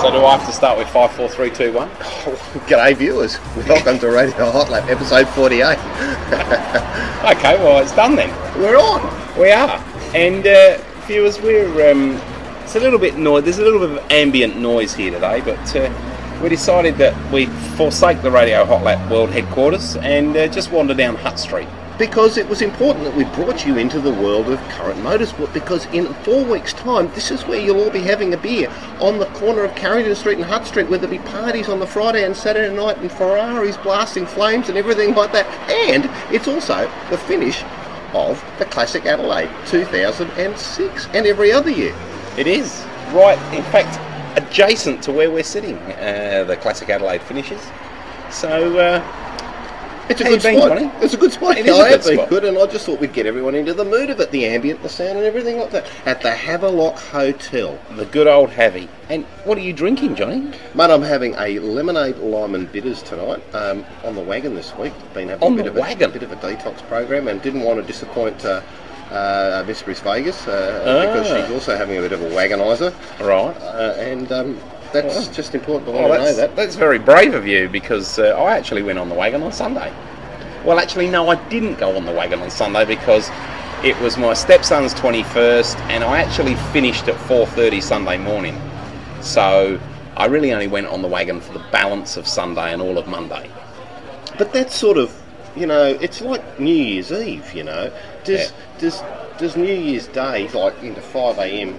So do I have to start with five, four, three, two, one? G'day, viewers. Welcome to Radio Hot Lap, episode 48. Okay, well it's done then. We're on. We are. And uh, viewers, we're um, it's a little bit noise. There's a little bit of ambient noise here today, but uh, we decided that we forsake the Radio Hot Lap World headquarters and uh, just wander down Hutt Street. Because it was important that we brought you into the world of current motorsport. Because in four weeks' time, this is where you'll all be having a beer on the corner of Carrington Street and Hutt Street, where there'll be parties on the Friday and Saturday night and Ferraris blasting flames and everything like that. And it's also the finish of the Classic Adelaide 2006 and every other year. It is right, in fact, adjacent to where we're sitting. Uh, the Classic Adelaide finishes. So uh, It's a good spot. Johnny? It's a good spot. It is a good spot. good, and I just thought we'd get everyone into the mood of it, the ambient, the sound, and everything like that. At the Havelock Hotel. the good old heavy. And what are you drinking, Johnny? Mate, I'm having a lemonade, lime, and bitters tonight um, on the wagon this week. Been having On a bit of a, wagon? bit of a detox program, and didn't want to disappoint uh, uh, Miss Brice Vegas uh, because Ah. she's also having a bit of a wagonizer, Right. uh, and um, that's just important to Oh, know that. that's very brave of you because uh, I actually went on the wagon on Sunday. Well, actually, no, I didn't go on the wagon on Sunday because it was my stepson's 21st and I actually finished at 4.30 Sunday morning. So I really only went on the wagon for the balance of Sunday and all of Monday. But that's sort of, you know, it's like New Year's Eve. You know, does Yeah. does does New Year's Day like into five a.m.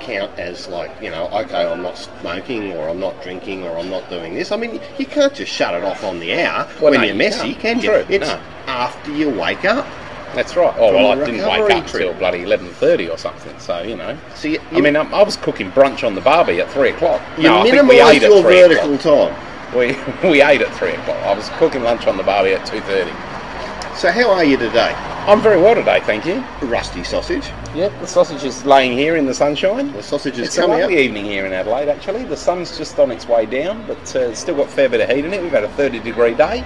count as like you know, okay, I'm not smoking or I'm not drinking or I'm not doing this? I mean, you can't just shut it off on the hour Well, when no, you're you messy, can't. can you? True, It's no. after you wake up. That's right. Oh, well, I didn't wake up trip. till bloody 11.30 or something, so, you know. So you, I mean, I, I was cooking brunch on the barbie at 3 o'clock. you No, minimise your 3 o'clock. vertical time. We, we ate at 3 o'clock. I was cooking lunch on the barbie at 2.30. So how are you today? I'm very well today, thank you. Rusty sausage. Yep, the sausage is laying here in the sunshine. The sausage is It's a coming lovely up. evening here in Adelaide, actually. The sun's just on its way down, but uh, it's still got a fair bit of heat in it. We've had a 30 degree day.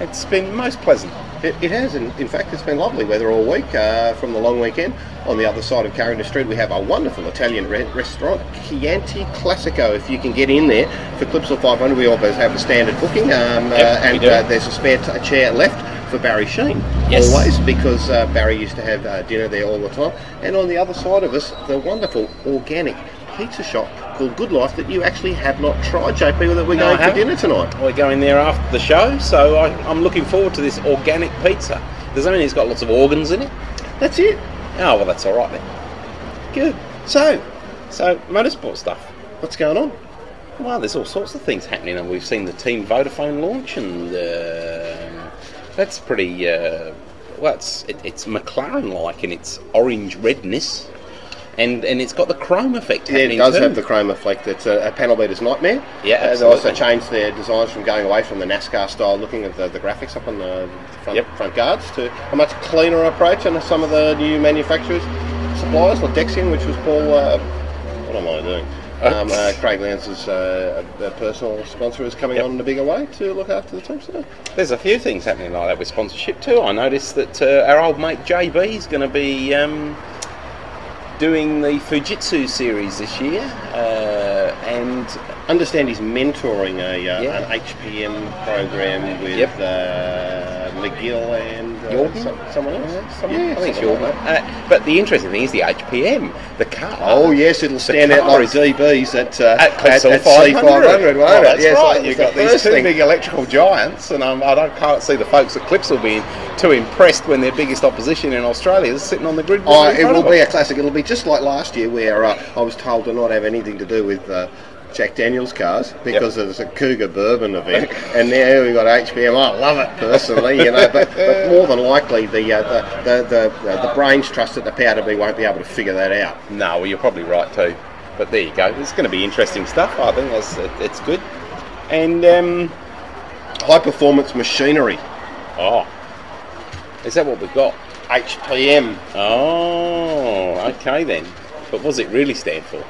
It's been most pleasant. It, it has, and in fact, it's been lovely weather all week uh, from the long weekend. On the other side of Carrington Street, we have a wonderful Italian re- restaurant, Chianti Classico. If you can get in there for Clipsal 500, we always have a standard booking, um, uh, Yep, we and uh, there's a spare t- chair left for Barry Sheene. Yes. Always, because uh, Barry used to have uh, dinner there all the time. And on the other side of us, the wonderful organic pizza shop called Good Life that you actually have not tried, JP, that we're No, going for dinner tonight. We're going there after the show, so I, I'm looking forward to this organic pizza. Does that mean it's got lots of organs in it? That's it. Oh, well, that's all right then. Good. So, So, motorsport stuff. what's going on? Well, there's all sorts of things happening, and we've seen the Team Vodafone launch, and um that's pretty. Uh, well, it's it, it's McLaren-like in its orange redness, and and it's got the chrome effect Yeah, it does too. have the chrome effect. It's a, a panel beater's nightmare. Yeah, Uh, they also changed their designs from going away from the NASCAR style, looking at the, the graphics up on the front, Yep. front guards, to a much cleaner approach. And some of the new manufacturers, suppliers, like Dexion, which was Paul. Uh, what am I doing? Um, uh, Craig Lowndes's uh, personal sponsor is coming Yep. on in a bigger way to look after the team. So There's a few things happening like that with sponsorship too. I noticed that uh, our old mate JB is going to be um, doing the Fujitsu series this year, uh, and understand he's mentoring a uh, Yeah. an HPM program with Yep. uh, McGill and Jordan? some- someone else. Someone- Yeah, I think it's Jordan. Uh, but the interesting thing is the HPM, the car. Oh yes, it'll stand out like DBs at uh, At Clipsal at 500. C500, won't Oh, it? that's Yes, right. You've got these two thing. big electrical giants, and um, I don't, can't see the folks at Clipsal being too impressed when their biggest opposition in Australia is sitting on the grid. Oh, it will be a classic. It'll be just like last year, where uh, I was told to not have anything to do with uh, Jack Daniels cars because there's a Cougar Bourbon event, and now we've got HPM. I love it personally, you know, but, but more than likely the, uh, the, the, the, the brains trust at the powder bee won't be able to figure that out. No, well, you're probably right too. But there you go. It's going to be interesting stuff. I think that's, it's good. And um, High performance machinery, oh, is that what we've got? HPM. Oh, okay then. But what does it really stand for?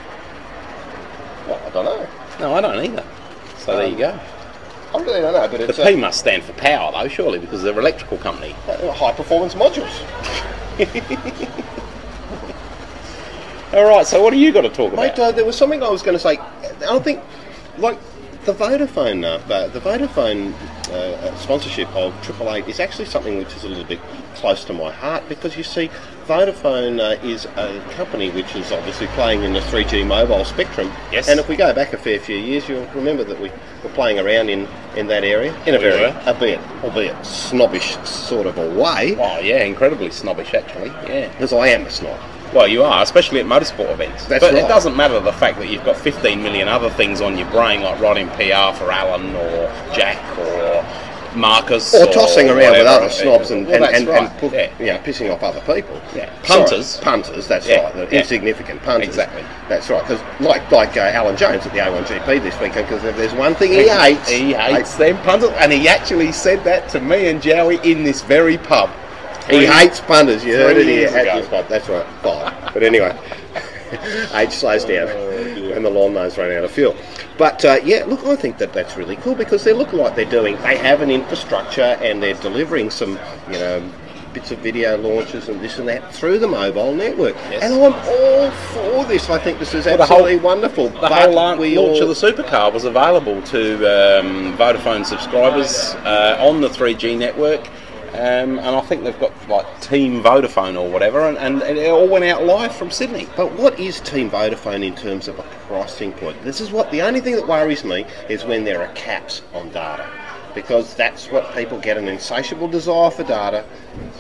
I don't know. No, I don't either. So there you go. I really don't know, but The it's P must stand for power though, surely, because they're an electrical company. uh, high performance modules. All right. So what do you got to talk Mate, about? uh, there was something I was going to say. I don't think, like, the Vodafone, uh, the Vodafone uh, uh, sponsorship of Triple Eight is actually something which is a little bit close to my heart because you see, Vodafone uh, is a company which is obviously playing in the 3G mobile spectrum. Yes. And if we go back a fair few years, you'll remember that we were playing around in, in that area in a We very, were. albeit, albeit snobbish sort of a way. Oh yeah, incredibly snobbish actually. Yeah. Because I am a snob. Well, you are, especially at motorsport events. That's but right. it doesn't matter the fact that you've got 15 million other things on your brain, like writing PR for Alan or Jack or Marcus. Or tossing around with other snobs and, Well, and, and, right. and put, yeah. you know, pissing off other people. Yeah. Sorry, Punters. punters, that's Yeah, right. The yeah. insignificant punters. Exactly. That's right. Because like like uh, Alan Jones at the A1GP this weekend, because if there's one thing he hates, He hates them punters, and he actually said that to me and Joey in this very pub. He hates punters. You heard it here at ago. this pub. That's right. Five. But anyway, age slows down, Oh, and the lawnmowers run out of fuel. But uh, yeah, look, I think that that's really cool because they look like they're doing. They have an infrastructure and they're delivering some, you know. Bits of video launches and this and that through the mobile network, Yes. and I'm all for this. I think this is whole- absolutely wonderful. The but whole launch all, of the supercar was available to um, Vodafone subscribers uh, on the 3G network, um, and I think they've got like Team Vodafone or whatever, and, and it all went out live from Sydney. But what is Team Vodafone in terms of a pricing point? This is what the only thing that worries me is when there are caps on data. Because that's what people get an insatiable desire for data,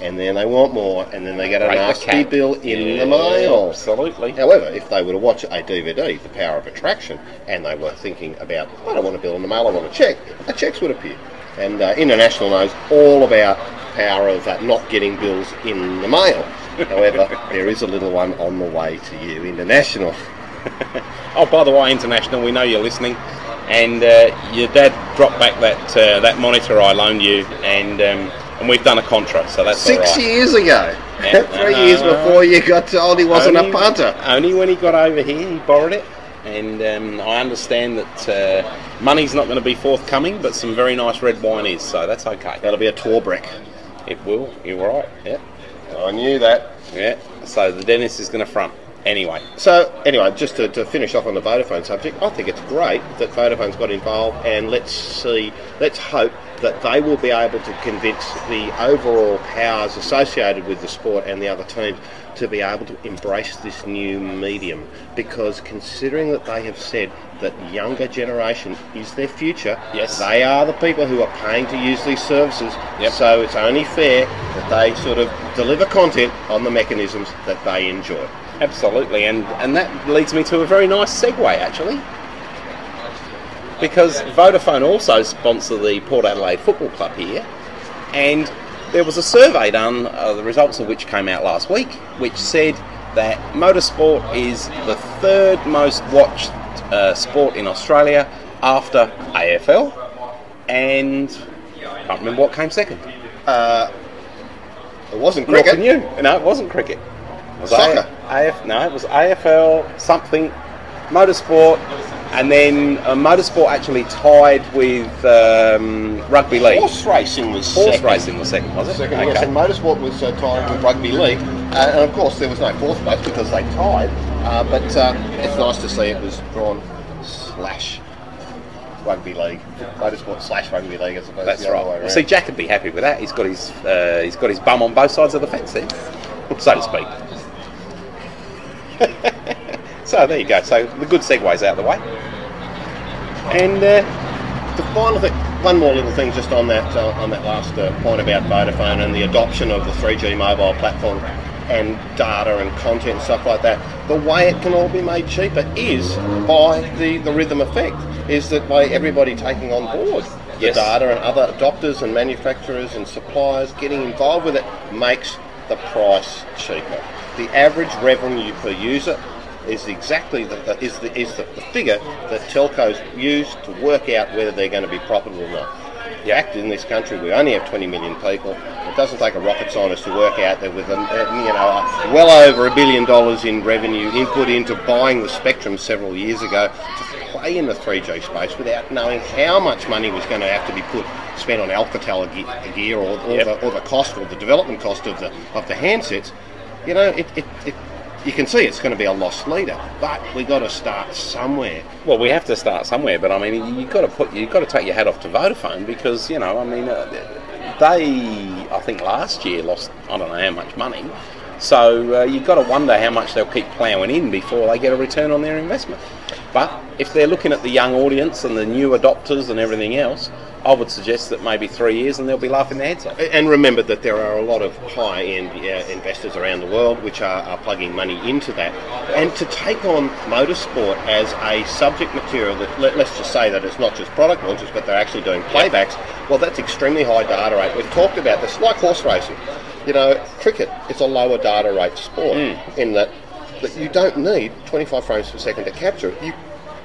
and then they want more, and then they get a nasty bill in Yeah, the mail. Absolutely. However, if they were to watch a DVD, The Power of Attraction, and they were thinking about, I don't want a bill in the mail, I want a check, a checks would appear. And uh, International knows all about the power of uh, not getting bills in the mail. However, there is a little one on the way to you, International. Oh, by the way, international, we know you're listening, and uh, your dad dropped back that uh, that monitor I loaned you, and um, and we've done a contra, so that's Six right. years ago. Three years before you got told he wasn't only, a punter. Only when he got over here, he borrowed it. And um, I understand that uh, money's not going to be forthcoming, but some very nice red wine is, so that's okay. That'll be a Torbreck. It will. You're right. Yeah. I knew that. Yeah. So the dentist is going to front. Anyway, So, anyway, just to, to finish off on the Vodafone subject, I think it's great that Vodafone's got involved, and let's see, let's hope that they will be able to convince the overall powers associated with the sport and the other teams to be able to embrace this new medium. Because considering that they have said that younger generation is their future, Yes. they are the people who are paying to use these services. Yep. So it's only fair that they sort of deliver content on the mechanisms that they enjoy. absolutely, and and that leads me to a very nice segue actually, because Vodafone also sponsor the Port Adelaide Football Club here, and there was a survey done, uh, the results of which came out last week, which said that motorsport is the third most watched uh, sport in Australia after AFL, and I can't remember what came second. It wasn't cricket. you? No, it wasn't cricket. It was Soccer. AF, no, it was AFL something, motorsport, and then uh, motorsport actually tied with um, rugby league. Horse racing was Horse second. racing was second, was it? Second, okay. yes, and motorsport was uh, tied with rugby league, uh, and of course there was no fourth place because they tied. Uh, but uh, it's nice to see it was drawn slash rugby league, motorsport slash rugby league as opposed That's the right. Well, see, Jack would be happy with that. He's got his uh, he's got his bum on both sides of the fence, then, so to speak. so there you go. So the good segues out of the way, and uh, the final thing, one more little thing just on that uh, on that last uh, point about Vodafone and the adoption of the 3G mobile platform. and data and content and stuff like that. The way it can all be made cheaper is by the, the rhythm effect, is that by everybody taking on board the Yes. data and other adopters and manufacturers and suppliers getting involved with it makes the price cheaper. The average revenue per user is exactly the, the, is the, is the, the figure that telcos use to work out whether they're going to be profitable or not. The fact in this country we only have 20 million people. It doesn't take a rocket scientist to work out that with a, you know well over a billion dollars in revenue input into buying the spectrum several years ago to play in the 3G space without knowing how much money was going to have to be put spent on Alcatel gear or, or, Yep. the, or the cost or the development cost of the of the handsets. You know, it, it, it you can see it's going to be a lost leader, but we got to start somewhere. Well, we have to start somewhere, but I mean, you've got to put, you've got to take your hat off to Vodafone because you know, I mean, uh, they, I think last year lost, I don't know how much money. So uh, you've got to wonder how much they'll keep ploughing in before they get a return on their investment. But if they're looking at the young audience and the new adopters and everything else, I would suggest that maybe three years and they'll be laughing their heads off. And remember that there are a lot of high-end uh, investors around the world which are, are plugging money into that. And to take on motorsport as a subject material that, let, let's just say that it's not just product launches, but they're actually doing playbacks, well, that's extremely high data rate. We've talked about this, like horse racing. You know, cricket, is a lower data rate sport in that, that you don't need 25 frames per second to capture it. You,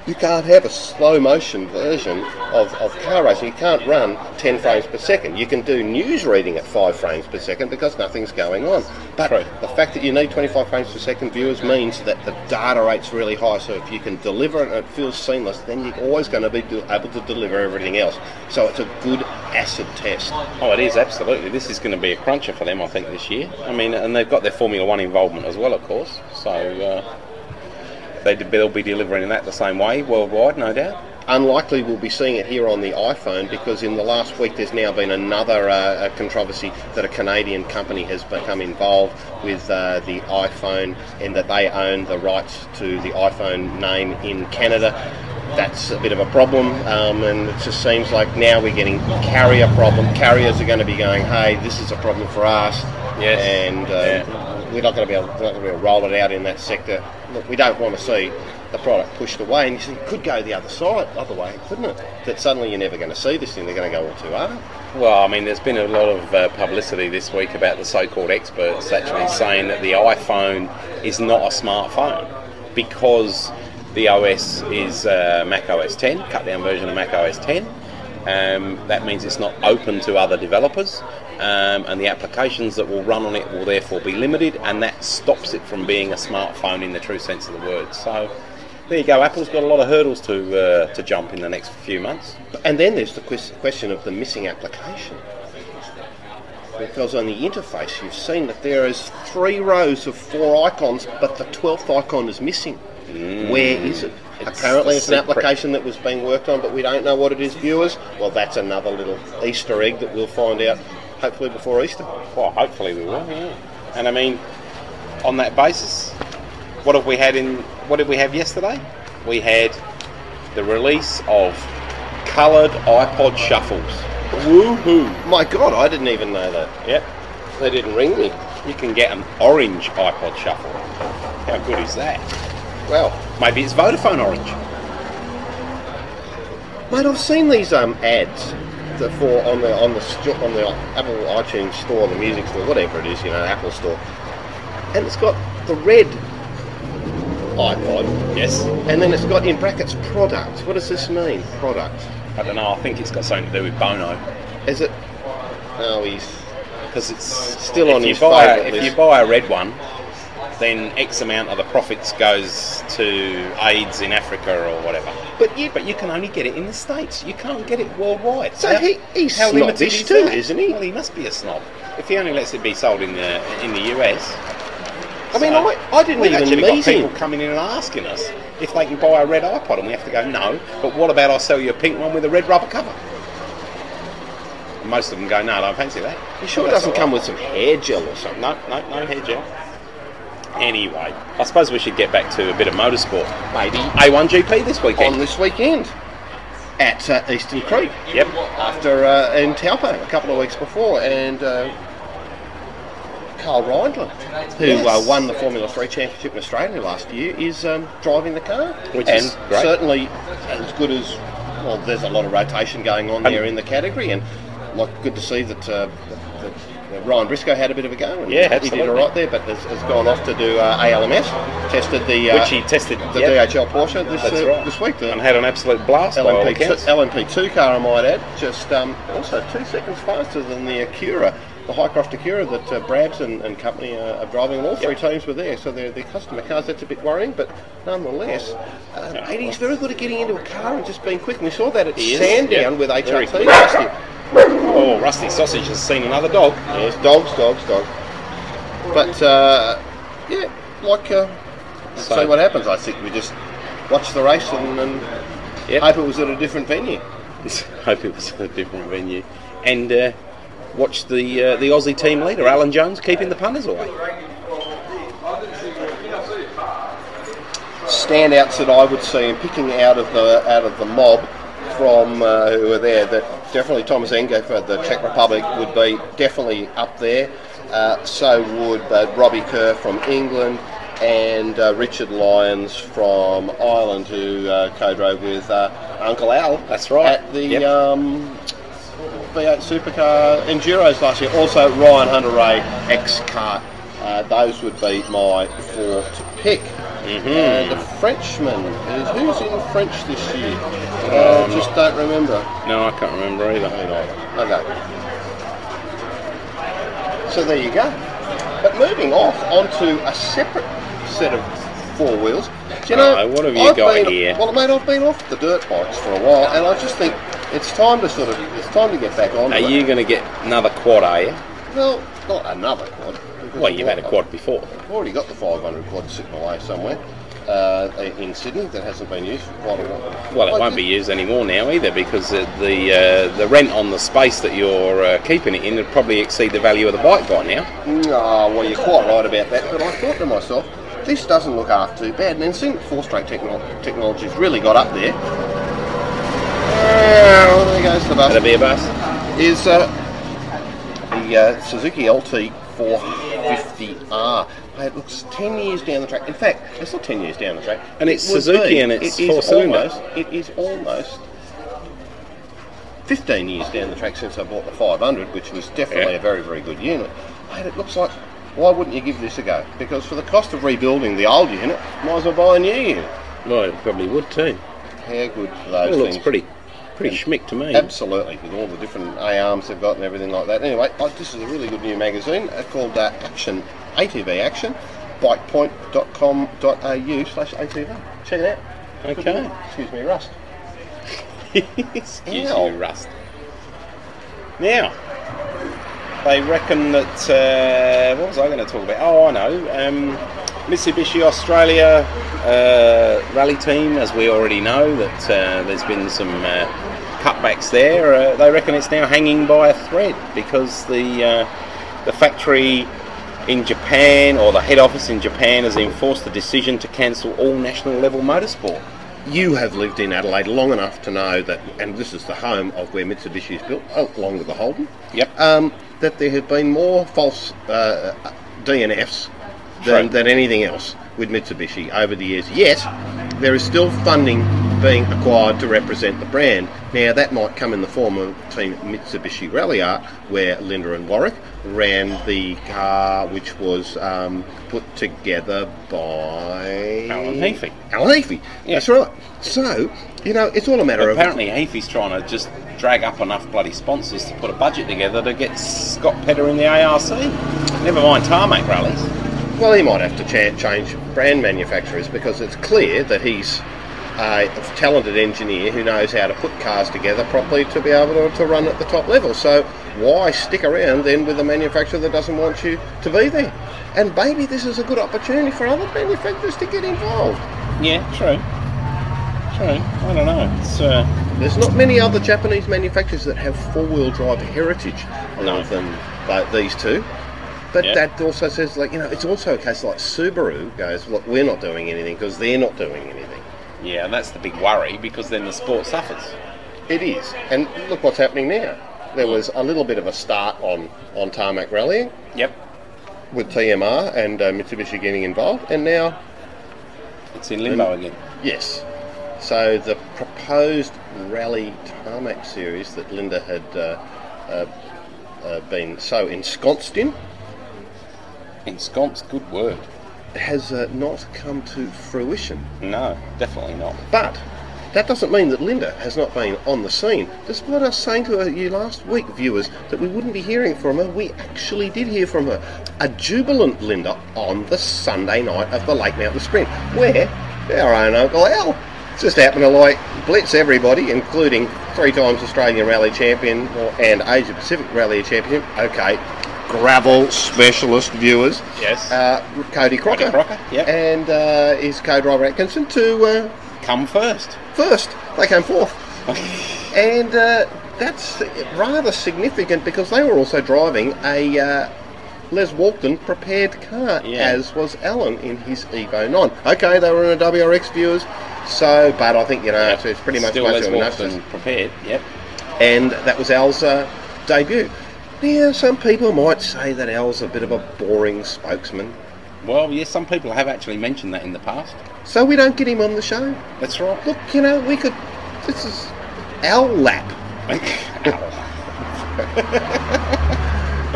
you can't have a slow motion version of, of car racing. You can't run 10 frames per second. You can do news reading at 5 frames per second because nothing's going on. But True. the fact that you need 25 frames per second viewers means that the data rate's really high. So if you can deliver it and it feels seamless, then you're always going to be able to deliver everything else. So it's a good acid test. Oh, it is absolutely. This is going to be a cruncher for them, I think, this year. I mean, and they've got their Formula One involvement as well, of course. So uh, they, they'll be delivering that the same way worldwide, no doubt. unlikely we'll be seeing it here on the iPhone because in the last week there's now been another uh, controversy that a Canadian company has become involved with uh, the iPhone and that they own the rights to the iPhone name in Canada. That's a bit of a problem, um, and it just seems like now we're getting carrier problem. Carriers are going to be going, "Hey, this is a problem for us," Yes. and uh, we're not going to be able, we're not going to be able to roll it out in that sector. Look, we don't want to see the product pushed away, and you see, it could go the other side, other way, couldn't it? That suddenly you're never going to see this thing. They're going to go all too hard. Well, I mean, there's been a lot of uh, publicity this week about the so-called experts actually saying that the iPhone is not a smartphone because the OS is uh, Mac OS 10, cut-down version of Mac OS 10. Um, that means it's not open to other developers, um, and the applications that will run on it will therefore be limited, and that stops it from being a smartphone in the true sense of the word. So. There you go. Apple's got a lot of hurdles to uh, to jump in the next few months. And then there's the question of the missing application. Because on the interface, you've seen that there is three rows of four icons, but the twelfth icon is missing. Where is it? It's Apparently, it's an secret. application that was being worked on, but we don't know what it is, viewers. Well, that's another little Easter egg that we'll find out hopefully before Easter. Well, hopefully we will. Yeah. And I mean, on that basis, what have we had in? What did we have yesterday? We had the release of coloured iPod shuffles. Woohoo! My God, I didn't even know that. Yep. They didn't ring me. You can get an orange iPod shuffle. How good is that? Well, Maybe it's Vodafone Orange. Mate, I've seen these um, ads for on the on the on the Apple iTunes store, the music store, whatever it is, you know, Apple store, and it's got the red iPod, Yes. and then it's got in brackets product. What does this mean? Product? I don't know. I think it's got something to do with Bono. Is it? Oh, he's because it's Still if on you his buy favourite if list. you buy a red one, then X amount of the profits goes to AIDS in Africa or whatever. But you- but you can only get it in the states. You can't get it worldwide. So he- he's how snobbish is too, that? isn't he? Well, he must be a snob if he only lets it be sold in the in the US. I mean, So, I, I didn't we've even actually meet got people coming in and asking us if they can buy a red iPod, and we have to go no. But what about I sell you a pink one with a red rubber cover? And most of them go no, I don't fancy that. You sure it doesn't come right. with some hair gel or something? No, no, no hair gel. Anyway, I suppose we should get back to a bit of motorsport. Maybe A1 GP this weekend. on this weekend at uh, Eastern Creek. Yep. after uh, in Taupo a couple of weeks before, and uh, Karl Reindler, who Yes. uh, won the Formula 3 Championship in Australia last year, is um, driving the car. Which and is great. certainly as good as, well, there's a lot of rotation going on there in the category, and like good to see that, uh, that, Ryan Briscoe had a bit of a go. And Yeah, He did absolutely. all right there, but has, has gone off to do uh, ALMS, tested the, uh, Which he tested, the yep. DHL Porsche this, uh, right. this week. And had an absolute blast all LMP2, accounts. LMP2 car, I might add, just um, also two seconds faster than the Acura, the Highcroft Acura that uh, Brabs and, and company are, are driving, and all three teams were there, so they're, they're customer cars. That's a bit worrying, but nonetheless, uh, Yeah. and he's very good at getting into a car and just being quick. And we saw that at Sandown yeah. with HRT last year. Oh, Rusty Sausage has seen another dog. Yes, dogs, dogs, dogs. But uh, yeah, like uh, So- see what happens. I think we just watch the race and, and Yep. hope it was at a different venue. Hope it was at a different venue. And uh, watch the uh, the Aussie team leader, Alan Jones, keeping the punters away. standouts that I would see and picking out of the out of the mob from uh, who were there that definitely Thomas Enge for the Czech Republic would be definitely up there. Uh, so would uh, Robbie Kerr from England and uh, Richard Lyons from Ireland who uh, co-drove with uh, Uncle Al. That's right. At the Yep. um, V8 Supercar Enduros last year. Also Ryan Hunter-Reay ex-kart. Uh, those would be my four to pick. Mm-hmm. And the Frenchman is who's in French this year? Uh, just don't remember. No, I can't remember either. Okay. So there you go. But moving off onto a separate set of four wheels. Do you know, Right, what have you I've got been- here? Well, mate, I've been off the dirt bikes for a while, and I just think it's time to sort of it's time to get back on. Are you going to get another quad, are you? Well, not another quad. Well, you've had a quad before. I've already got the 500 quad sitting away somewhere. Uh, in Sydney that hasn't been used for quite a while. Well, it I won't be used anymore now either because the the, uh, the rent on the space that you're uh, keeping it in would probably exceed the value of the bike by now. Oh, well, you're quite right about that. But I thought to myself, this doesn't look half too bad. And then since four-stroke technolo- technology's really got up there. Well, there goes the bus. That'll be a bus. Is uh, the uh, Suzuki LT 400. 50R. Ah. It looks 10 years down the track. In fact, it's not 10 years down the track. And it's it Suzuki be, and it's it four cylinder. It is almost 15 years down the track since I bought the 500, which was definitely yeah. a very, very good unit. Mate, it looks like why wouldn't you give this a go? Because for the cost of rebuilding the old unit, might as well buy a new unit. Well, it probably would too. How good for those it looks things? pretty pretty schmick to me. Absolutely, with all the different A-arms they've got and everything like that. Anyway, oh, this is a really good new magazine uh, called uh, Action, ATV Action, bikepoint.com.au slash ATV. Check it out. Okay. Excuse me, Rust. Excuse Ow. you, Rust. Now, they reckon that. Uh, what was I going to talk about? Oh, I know. Um, Mitsubishi Australia uh, rally team, as we already know, that uh, there's been some uh, cutbacks there. Uh, they reckon it's now hanging by a thread because the uh, the factory in Japan or the head office in Japan has enforced the decision to cancel all national level motorsport. You have lived in Adelaide long enough to know that, and this is the home of where Mitsubishi is built, oh, along with the Holden. Yep. Um, that there have been more false uh, DNFs than, True. than anything else with Mitsubishi over the years. Yet, there is still funding being acquired to represent the brand. Now, that might come in the form of Team Mitsubishi Ralliart, where Linda and Warwick ran the car which was um, put together by Alan Heafy. Alan Heafy. Yeah. That's right. So, you know, it's all a matter of Apparently, Heafy's trying to just drag up enough bloody sponsors to put a budget together to get Scott Pedder in the ARC. Never mind tarmac rallies. Well, he might have to cha- change brand manufacturers because it's clear that he's a talented engineer who knows how to put cars together properly to be able to, to run at the top level. So why stick around then with a manufacturer that doesn't want you to be there? And maybe this is a good opportunity for other manufacturers to get involved. Yeah, true. True. I don't know. It's uh, There's not many other Japanese manufacturers that have four-wheel drive heritage No. other than th- these two. But that also says, like, you know, it's also a case like Subaru goes, look, we're not doing anything because they're not doing anything. yeah, and that's the big worry because then the sport suffers. It is. And look what's happening now. There was a little bit of a start on, on tarmac rallying. Yep. with TMR and uh, Mitsubishi getting involved, and now It's in limbo again. Yes. So the proposed rally tarmac series that Linda had uh, uh, uh, been so ensconced in Ensconced, good word. has uh, not come to fruition. No, definitely not. But that doesn't mean that Linda has not been on the scene. Despite us saying to you last week, viewers, that we wouldn't be hearing from her, we actually did hear from her. A jubilant Linda on the Sunday night of the Lake Mountain Sprint, where our own Uncle Al just happened to like blitz everybody, including three times Australian Rally Champion and Asia Pacific Rally Champion. Okay, gravel specialist viewers. Yes. Uh, Cody Crocker. Crocker, yep. And uh, his co-driver Atkinson to uh, Come first. first. They came fourth. and uh, that's rather significant because they were also driving a uh, Les Walton prepared car, Yeah. as was Alan in his Evo 9. Okay, they were in a WRX viewers, so, but I think, you know, it's, it's pretty much Still Les Walton prepared. Yep. And that was Al's uh, debut. Now, some people might say that Al's a bit of a boring spokesman, Well, yes, some people have actually mentioned that in the past. so we don't get him on the show. That's right. Look, you know, we could. This is Al lap.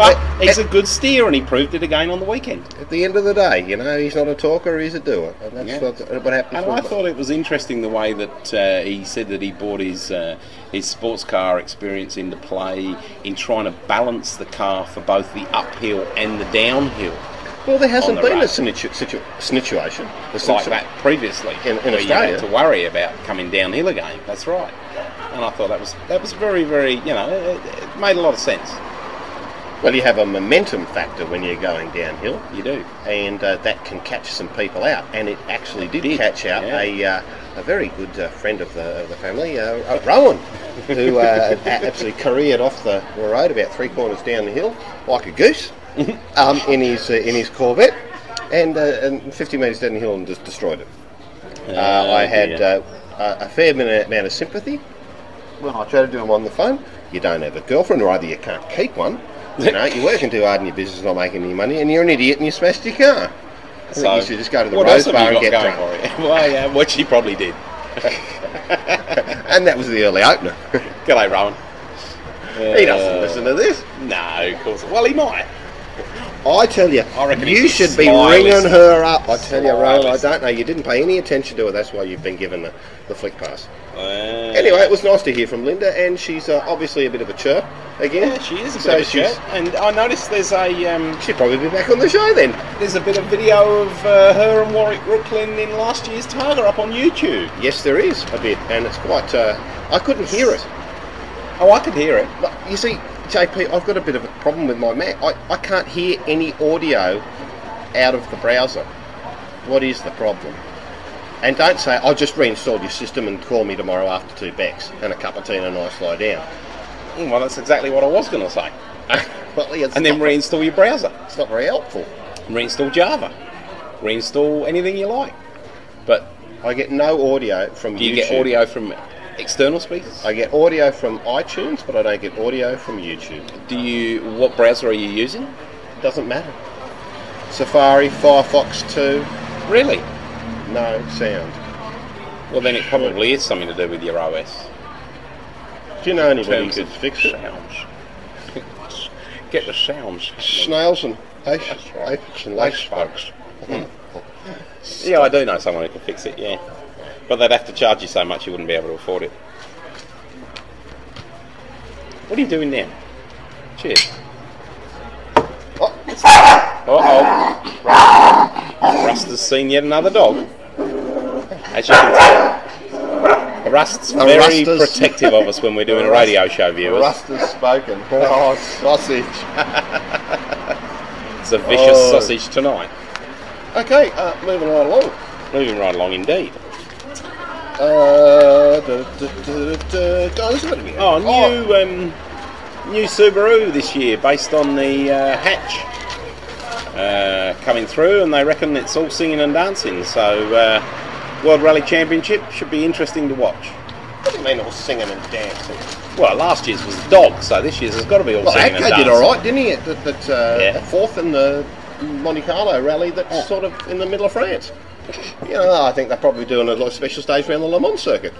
but he's a good steer, and he proved it again on the weekend. At the end of the day, you know, he's not a talker, he's a doer. And that's Yeah. what, what happens. And I thought it was interesting the way that uh, he said that he brought his uh, his sports car experience into play in trying to balance the car for both the uphill and the downhill, well, there hasn't the been a road. situ- situ- situation. A like situ- that previously, In- in where you had Australia. to worry about coming downhill again. That's right. And I thought that was that was very very you know it, it made a lot of sense. Well, you have a momentum factor when you're going downhill, You do. and uh, that can catch some people out. And it actually did, Did, catch out yeah. a, uh, a very good uh, friend of the, of the family, uh, Rowan, who uh, absolutely careered off the road about three corners down the hill like a goose um, in his uh, in his Corvette, and, uh, and 50 metres down the hill and just destroyed it. Uh, I had uh, a fair minute amount of sympathy when I chatted to do him on the phone. You don't have a girlfriend, or either you can't keep one. You know, you're working too hard in your business, not making any money, and you're an idiot and you smashed your car. I think you should just go to the what Rose Bar and get drunk. well, yeah, what she probably did. And that was the early opener. G'day, Rowan. he doesn't Uh, listen to this. No, of course. Well, he might. I tell you, I reckon you should be ringing her up. I tell you, Rowan, I don't know. You didn't pay any attention to her. That's why you've been given the, the flick pass. Anyway, it was nice to hear from Linda, and she's uh, obviously a bit of a chirp again. yeah, she is a bit so of a she's- chat. And I noticed there's a um, She'll probably be back on the show then. there's a bit of video of uh, her and Warwick Brooklyn in last year's Targa up on YouTube. Yes, there is a bit, and it's quite. Uh, I couldn't hear it. Oh, I could hear it. But you see, JP, I've got a bit of a problem with my Mac. I, I can't hear any audio out of the browser. What is the problem? And don't say, I'll just reinstall your system and call me tomorrow after two Bex and a cup of tea and a nice lie down. Mm, Well, that's exactly what I was going to say. well, yeah, And then not, reinstall your browser, it's not very helpful. reinstall Java, reinstall anything you like. But I get no audio from do you YouTube. get audio from external speakers? I get audio from iTunes, but I don't get audio from YouTube. Do you? What browser are you using? It Doesn't matter. Safari, Firefox 2, Really? No sound. Well, then it probably is something to do with your OS. Do you know anybody who could fix it? sounds. Get the sounds. Snails and right. and lace spokes. Yeah, I do know someone who can fix it. Yeah, but they'd have to charge you so much you wouldn't be able to afford it. What are you doing now? Cheers. Oh, Uh oh. Rust has seen yet another dog. As you can tell, Rust's very protective of us when we're doing a radio show, viewers. Rust has spoken. Oh, sausage. It's a vicious Oh. sausage tonight. Okay, uh, moving right along. Moving right along, indeed. Uh, da, da, da, da, da. Oh, this is gonna be- Oh, new um, new Subaru this year, based on the uh, hatch uh, coming through, and they reckon it's all singing and dancing. So, uh, World Rally Championship should be interesting to watch. What do you mean all singing and dancing? Well, last year's was dog, so this year's has got to be all Well, singing and Atco dancing. did all right, didn't he? That, that uh, Yeah. fourth in the Monte Carlo rally that's sort of in the middle of France. You know, I think they're probably doing a lot of special stage around the Le Mans circuit.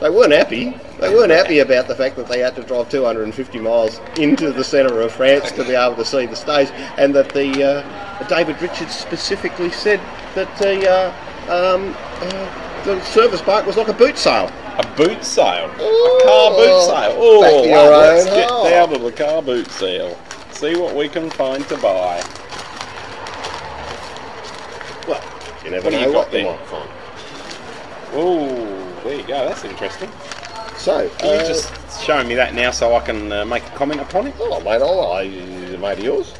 They weren't happy. They weren't happy about the fact that they had to drive 250 miles into the centre of France to be able to see the stage, and that the uh, David Richards specifically said that the uh, um, uh, the service bike was like a boot sale. A boot sale. Ooh. a car boot sale. Oh, wow, let's get down to the car boot sale. See what we can find to buy. Well, you never What know you what got you there? might find. Oh, there you go. That's interesting. So, Can you uh, just show me that now so I can uh, make a comment upon it? Oh, mate, I'll, I, mate, yours.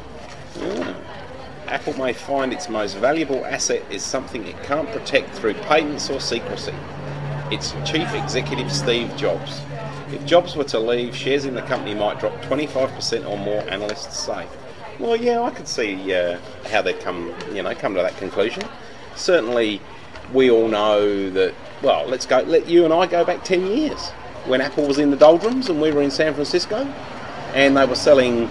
Apple may find its most valuable asset is something it can't protect through patents or secrecy. Its chief executive, Steve Jobs. If Jobs were to leave, shares in the company might drop 25% or more, analysts say. Well, yeah, I could see uh, how they'd come, you know, come to that conclusion. Certainly, we all know that. Well, let's go. Let you and I go back 10 years when Apple was in the doldrums and we were in San Francisco, and they were selling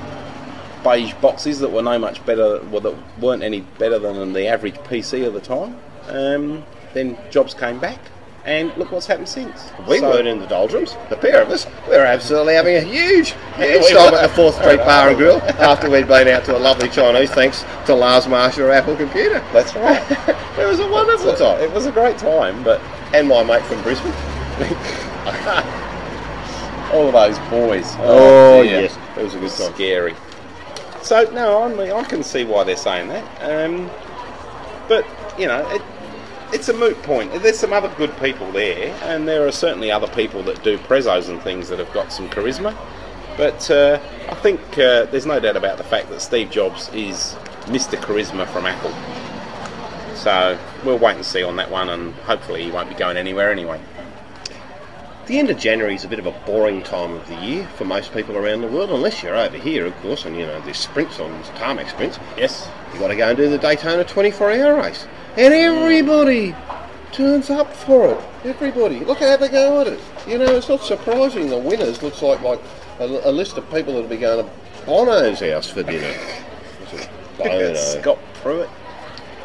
beige boxes that were no much better, well, that weren't any better than the average PC of the time. Um, then Jobs came back, and look what's happened since. We So- weren't in the doldrums. The pair of us, we were absolutely having a huge, huge we time were. at the Fourth Street Bar and Grill after we'd been out to a lovely Chinese, thanks to Lars Marshall Apple Computer. That's right. It was a wonderful time. It was a great time, but And my mate from Brisbane. all of those boys. Oh, dear. yes, it was a good time. Scary. So no, I mean, I can see why they're saying that. Um, but you know, it, it's a moot point. There's some other good people there, and there are certainly other people that do prezos and things that have got some charisma. But uh, I think uh, there's no doubt about the fact that Steve Jobs is Mr. Charisma from Apple. So we'll wait and see on that one, and hopefully he won't be going anywhere anyway. The end of January is a bit of a boring time of the year for most people around the world, unless you're over here, of course, and you know, there's sprints on there's tarmac sprints. Yes. You've got to go and do the Daytona 24 hour race. And everybody turns up for it. Everybody. Look how they go at it. You know, it's not surprising the winners looks like like a, a list of people that'll be going to Bono's house for dinner. Bono. Scott Pruett.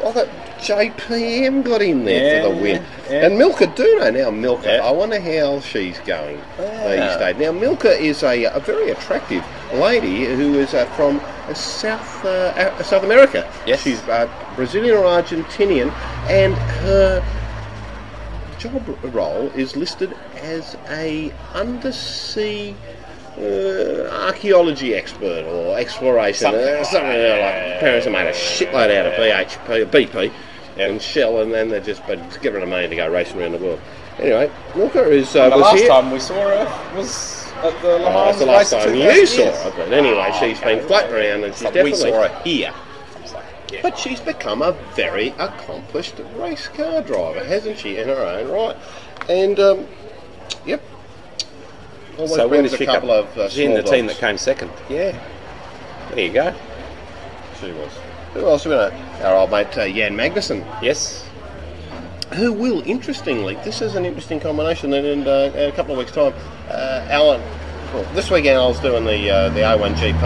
Oh, that JPM got in there Yeah, for the win. yeah. And Milka Duno. Now, Milka, Yeah. I wonder how she's going Yeah. these days. Now, Milka is a, a very attractive lady who is uh, from uh, South uh, A- South America. Yes. She's uh, Brazilian or Argentinian, and her job role is listed as a undersea uh, archaeology expert or exploration, Something uh, like something like yeah, parents have made a shitload out of yeah. BHP, BP Yeah. And Shell, and then they've just been given her money to go racing around the world. Anyway, Walker is uh, the was last here. time we saw her was at the Le Oh, Mans that's the last time you 2000 saw years. her. But anyway, Oh, she's okay. been floating around, and she's But definitely. we saw her here. Like, yeah. But she's become a very accomplished race car driver, hasn't she, in her own right? And, um, yep. Always so brings a she couple come? of uh, She's in the team that came second. Yeah. There you go. She was. Who else? We know? Our old mate uh, Jan Magnussen, Yes. who will, interestingly, this is an interesting combination. And in, uh, in a couple of weeks' time, uh, Alan. Well, this weekend I was doing the uh, the A1 GP.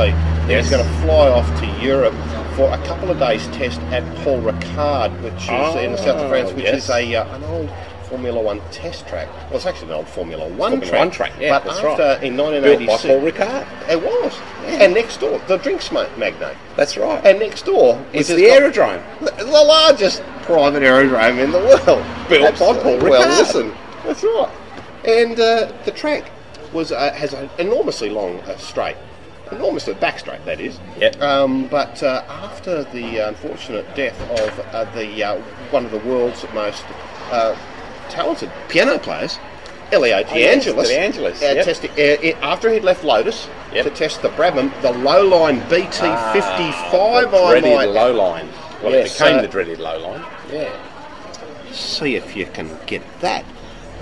Yes. He's going to fly off to Europe for a couple of days test at Paul Ricard, which is in the south of France, which yes. is a uh, an old Formula One test track. Well, it's actually an old Formula One Formula track. One track, yeah, but that's after right. in Built by 1986, Paul Ricard. it was. And next door, the drinks ma- magnate. That's right. And next door, it's which the aerodrome. the largest private aerodrome in the world. Built by Paul Well, listen, that's right. And uh, the track was uh, has an enormously long uh, straight, enormously back straight that is. Yep. Um, but uh, after the unfortunate death of uh, the uh, one of the world's most uh, talented piano players. Elio Oh, yes, Angelis, uh, yep. testing, uh, it- after he'd left Lotus Yep. to test the Brabham, the Lowline BT55, Ah, I dreaded might low line. Well, Yes, it became uh, the dreaded low line. Yeah. see if you can get that.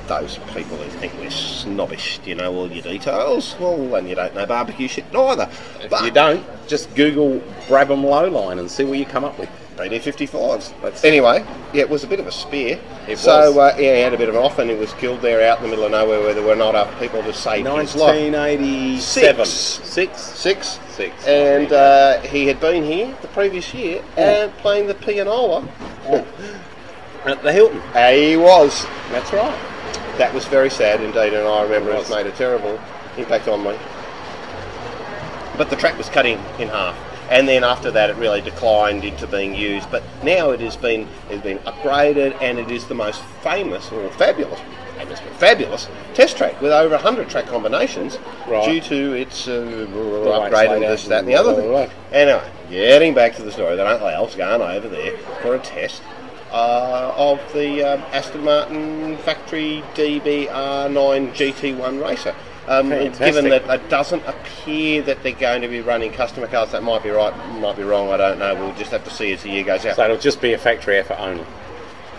Those people who think we're snobbish, do you know all your details? Well, and you don't know barbecue shit neither. If But you don't, just Google Brabham low line and see what you come up with. BT-55s. That's- anyway, yeah, it was a bit of a spear. It so was. Uh, yeah, he had a bit of an off, and he was killed there out in the middle of nowhere where there were not enough people to save his life. 1987. Six. Six? Six. Six. And uh, he had been here the previous year and playing the pianola. At the Hilton. Uh, he was. That's right. That was very sad indeed, and I remember It it made a terrible impact on me. But the track was cut in, in half, and then after that, it really declined into being used. But now it has been has been upgraded, and it is the most famous or fabulous, famous but fabulous test track with over hundred track combinations Right. due to its uh, upgrade and this, that, and the other thing. Anyway, getting back to the story, that Uncle Al's going over there for a test uh, of the um, Aston Martin factory DBR9 GT1 racer. Um, given that it doesn't appear that they're going to be running customer cars, that might be right, might be wrong. I don't know. We'll just have to see as the year goes out. So it'll just be a factory effort only.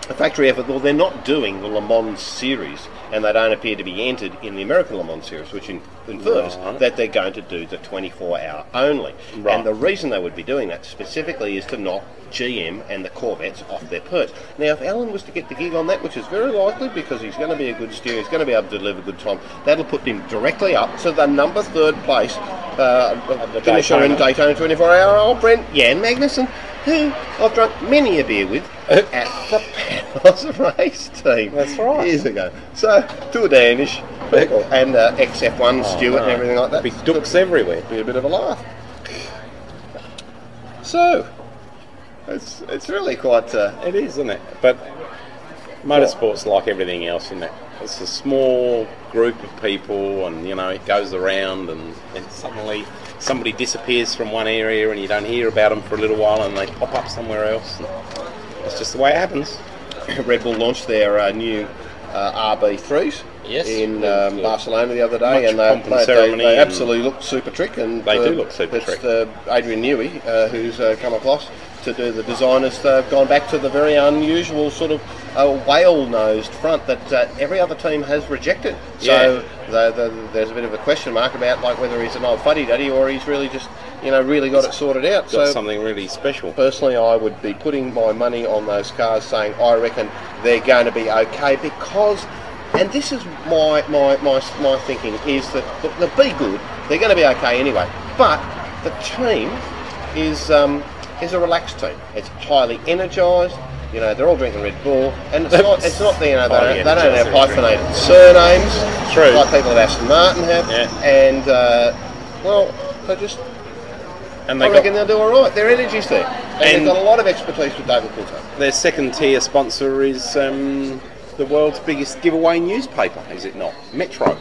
A factory effort. Well, they're not doing the Le Mans series, and they don't appear to be entered in the American Le Mans series, which in, infers Right. that they're going to do the 24-hour only. Right. And the reason they would be doing that specifically is to knock GM and the Corvettes off their perch. Now, if Alan was to get the gig on that, which is very likely because he's going to be a good steer, he's going to be able to deliver a good time, that'll put him directly up to the number third place uh, the finisher in Daytona. Daytona 24 hour, old Brent Jan Magnussen, who I've drunk many a beer with at the Panoz race team. That's right. Years ago. So, to a Danish people and uh, XF1 Stewart and everything like that. Big ducks everywhere. Be a bit of a laugh. So, it's, it's really quite. Uh, It is, isn't it? But motorsport's like everything else, isn't it? It's a small group of people, and you know it goes around, and then suddenly somebody disappears from one area, and you don't hear about them for a little while, and they pop up somewhere else. And it's just the way it happens. Red Bull launched their uh, new uh, RB3s Yes. in um, Barcelona the other day, and they, they, they, they absolutely look super trick. And They uh, do look super trick. Adrian Newey, uh, who's uh, come across to do the design, has gone back to the very unusual sort of uh, whale-nosed front that uh, every other team has rejected. So the, the, there's a bit of a question mark about like whether he's an old fuddy-duddy or he's really just you know really got it sorted out. Got so something really special. Personally, I would be putting my money on those cars, saying I reckon they're going to be okay because, and this is my my my, my thinking is that look, they'll be good. They're going to be okay anyway. But the team is um, is a relaxed team. It's highly energised. You know, they're all drinking Red Bull, and it's not. It's not the, you know they don't, they don't have hyphenated surnames True. like people at Aston Martin have. Yeah. And uh, well, they just And I they reckon got they'll do all right. Their energy's there, and, And- they've got a lot of expertise with David Coulthard. their second tier sponsor is um, the world's biggest giveaway newspaper, is it not? Metro.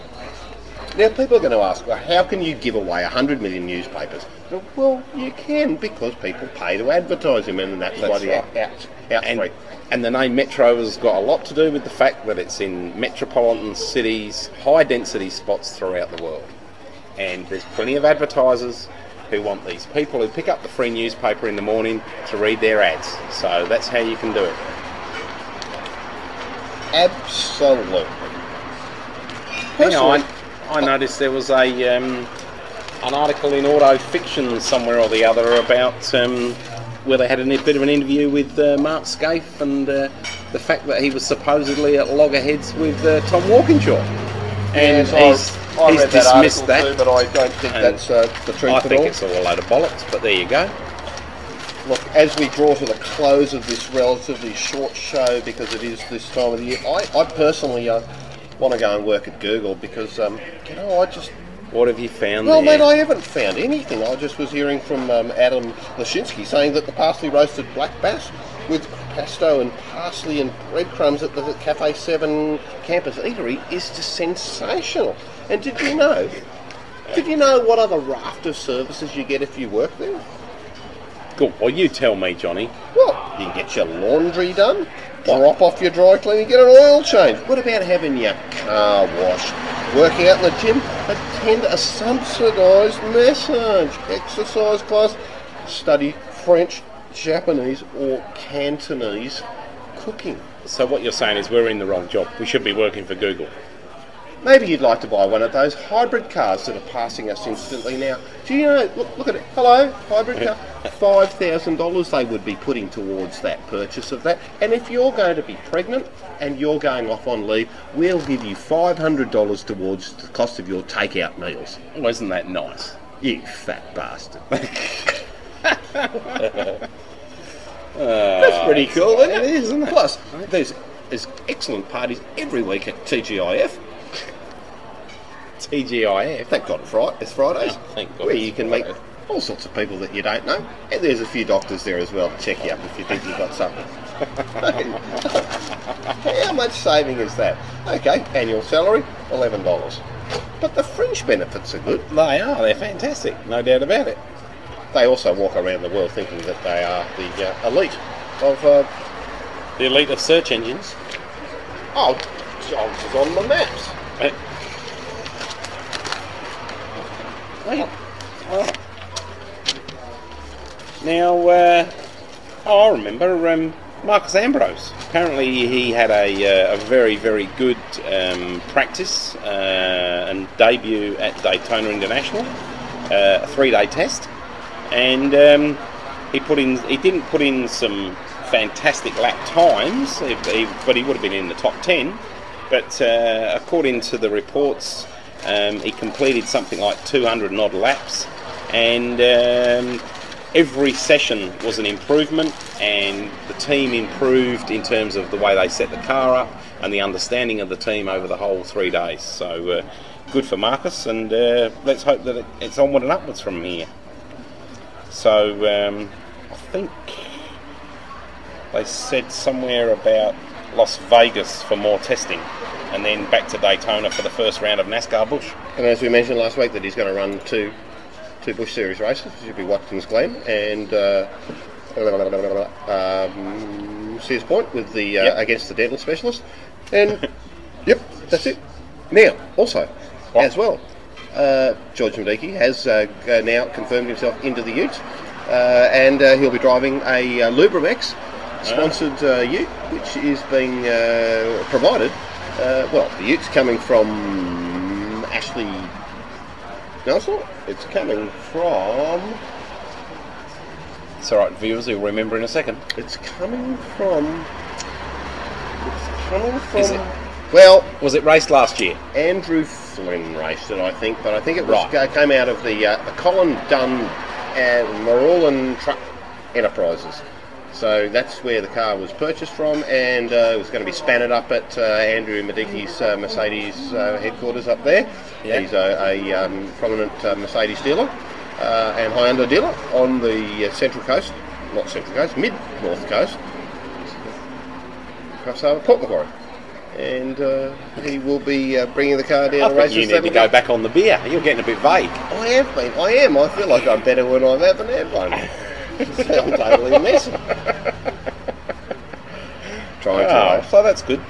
Now, people are going to ask, well, how can you give away 100 million newspapers? Well, you can because people pay to advertise them, and that's, That's why the right. out, out And, free. and the name Metro has got a lot to do with the fact that it's in metropolitan cities, high density spots throughout the world. And there's plenty of advertisers who want these people who pick up the free newspaper in the morning to read their ads. So that's how you can do it. Absolutely. Hang on, I noticed there was a um, an article in Auto Action somewhere or the other about um, where they had a bit of an interview with uh, Mark Skaife and uh, the fact that he was supposedly at loggerheads with uh, Tom Walkinshaw. And yes, I- he's, I he's read that dismissed that. too, but I don't think And that's uh, the truth I think all. it's all a load of bollocks, but there you go. Look, as we draw to the close of this relatively short show, because it is this time of the year, I, I personally uh, want to go and work at Google because, um, you know, I just What have you found Well, there? mate, I haven't found anything. I just was hearing from um, Adam Lashinsky saying that the parsley roasted black bass with pesto and parsley and breadcrumbs at the Cafe 7 campus eatery is just sensational. And did you know? Did you know what other raft of services you get if you work there? Good. Well, you tell me, Johnny. Well, you can get your laundry done, drop off your dry cleaning, get an oil change. What about having your car washed? Working out in the gym, attend a subsidised massage, exercise class, study French, Japanese, or Cantonese cooking. So what you're saying is we're in the wrong job. We should be working for Google. Maybe you'd like to buy one of those hybrid cars that are passing us instantly now. Do you know? Look, look at it. Hello, hybrid car. Five thousand dollars they would be putting towards that purchase of that. And if you're going to be pregnant and you're going off on leave, we'll give you five hundred dollars towards the cost of your takeout meals. Wasn't that nice? You fat bastard. That's pretty cool, isn't it? It is, isn't it? Plus, there's there's excellent parties every week at TGIF. TGIF. Thank God it's Friday. It's Fridays. Oh, thank God Where you can meet all sorts of people that you don't know, and there's a few doctors there as well to check you up if you think you've got something. How much saving is that? Okay, annual salary eleven dollars, but the fringe benefits are good. They are. They're fantastic. No doubt about it. They also walk around the world thinking that they are the uh, elite of. Uh, The elite of search engines. oh, is on the maps. Uh, well, well. Now, uh, oh, I remember um, Marcos Ambrose. Apparently, he had a, uh, a very, very good um, practice uh, and debut at Daytona International, uh, a three-day test, and um, he put in. He didn't put in some fantastic lap times, but he would have been in the top ten. But uh, according to the reports, um, he completed something like 200 and odd laps, and um, every session was an improvement, and the team improved in terms of the way they set the car up and the understanding of the team over the whole three days. So uh, good for Marcos, and uh, let's hope that it, it's onward and upwards from here. So um, I think they said somewhere about Las Vegas for more testing, and then back to Daytona for the first round of NASCAR Busch. And as we mentioned last week, that he's going to run two two Busch Series races. It should be Watkins Glen and uh, um, Sears Point with the uh, Yep. against the dental specialist. And yep, that's it. Now, also, What? as well, uh, George Miedecke has uh, now confirmed himself into the Ute, uh, and uh, he'll be driving a uh, Lubramex sponsored uh, Ute, which is being uh, provided. Uh, well, the Ute's coming from Ashley. No, it's not. It's coming from. It's all right, viewers. You'll remember in a second. It's coming from. It's coming from. Is it? Well, Was it raced last year? Andrew Flynn raced it, I think, but I think it was Right. uh, came out of the uh, the Colin Dunn and Marulin Truck Enterprises. So that's where the car was purchased from, and uh, it was going to be spanned up at uh, Andrew Miedecke's uh, Mercedes uh, headquarters up there. Yeah. He's a, a um, prominent uh, Mercedes dealer uh, and Hyundai dealer on the uh, Central Coast, not Central Coast, Mid North Coast, across over Port Macquarie. And uh, he will be uh, bringing the car down I the think you need to go back on the beer. You're getting a bit vague. I have been. I am. I feel like I'm better when I haven't had one. I'm totally messing. Trying to. Oh, uh, so that's good.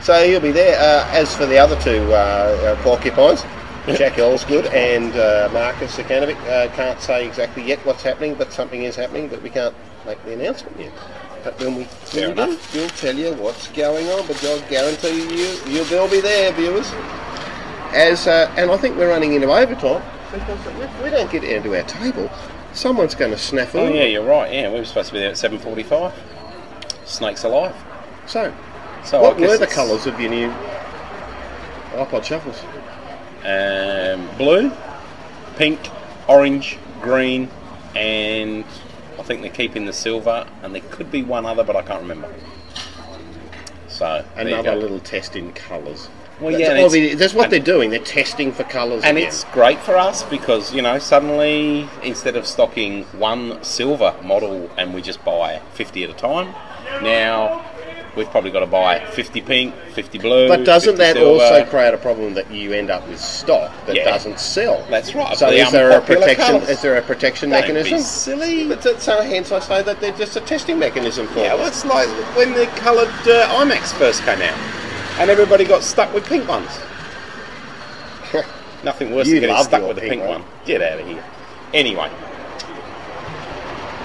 So he'll be there. Uh, as for the other two uh, uh, porcupines, Jack Elsegood and uh, Marcus Zukanovic, uh, can't say exactly yet what's happening, but something is happening, but we can't make the announcement yet. But when we, when we do, we'll tell you what's going on, but I'll guarantee you, you they'll be there, viewers. As uh, And I think we're running into overtime, because we don't get down to our table, someone's going to snafu. Oh yeah, you're right. Yeah, we were supposed to be there at 7:45. Snakes alive. So, So what I guess were the it's, colours of your new iPod shuffles? Um, blue, pink, orange, green, and I think they're keeping the silver, and there could be one other, but I can't remember. So there you Another go. little test in colours. Well, yeah, and well, it's- that's what they're doing. They're testing for colours. And again. it's great for us because, you know, suddenly instead of stocking one silver model and we just buy 50 at a time, now we've probably got to buy 50 pink, 50 blue. But doesn't 50 that silver. also create a problem that you end up with stock that Yeah. doesn't sell? That's right, So the is there a protection? colours. Is there a protection Don't mechanism? be silly. But that- so hence I say that they're just a testing mechanism for. Yeah, it. well, it's like when the coloured uh, iMacs first came out and everybody got stuck with pink ones. Nothing worse you than getting stuck with a pink, pink one. Get out of here. Anyway.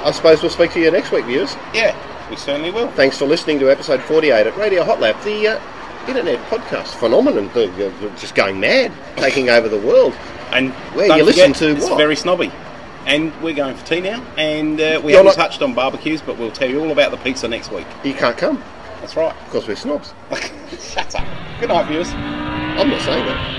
I suppose we'll speak to you next week, viewers. Yeah, we certainly will. Thanks for listening to episode 48 at Radio Hot Lap, the uh, internet podcast phenomenon, the, uh, just going mad, taking over the world. And where you forget, listen to it's what? very snobby. And we're going for tea now, and uh, we You're haven't not... touched on barbecues, but we'll tell you all about the pizza next week. You can't come. That's right. Because we're snobs. Shut up. Good night, viewers. I'm not saying that.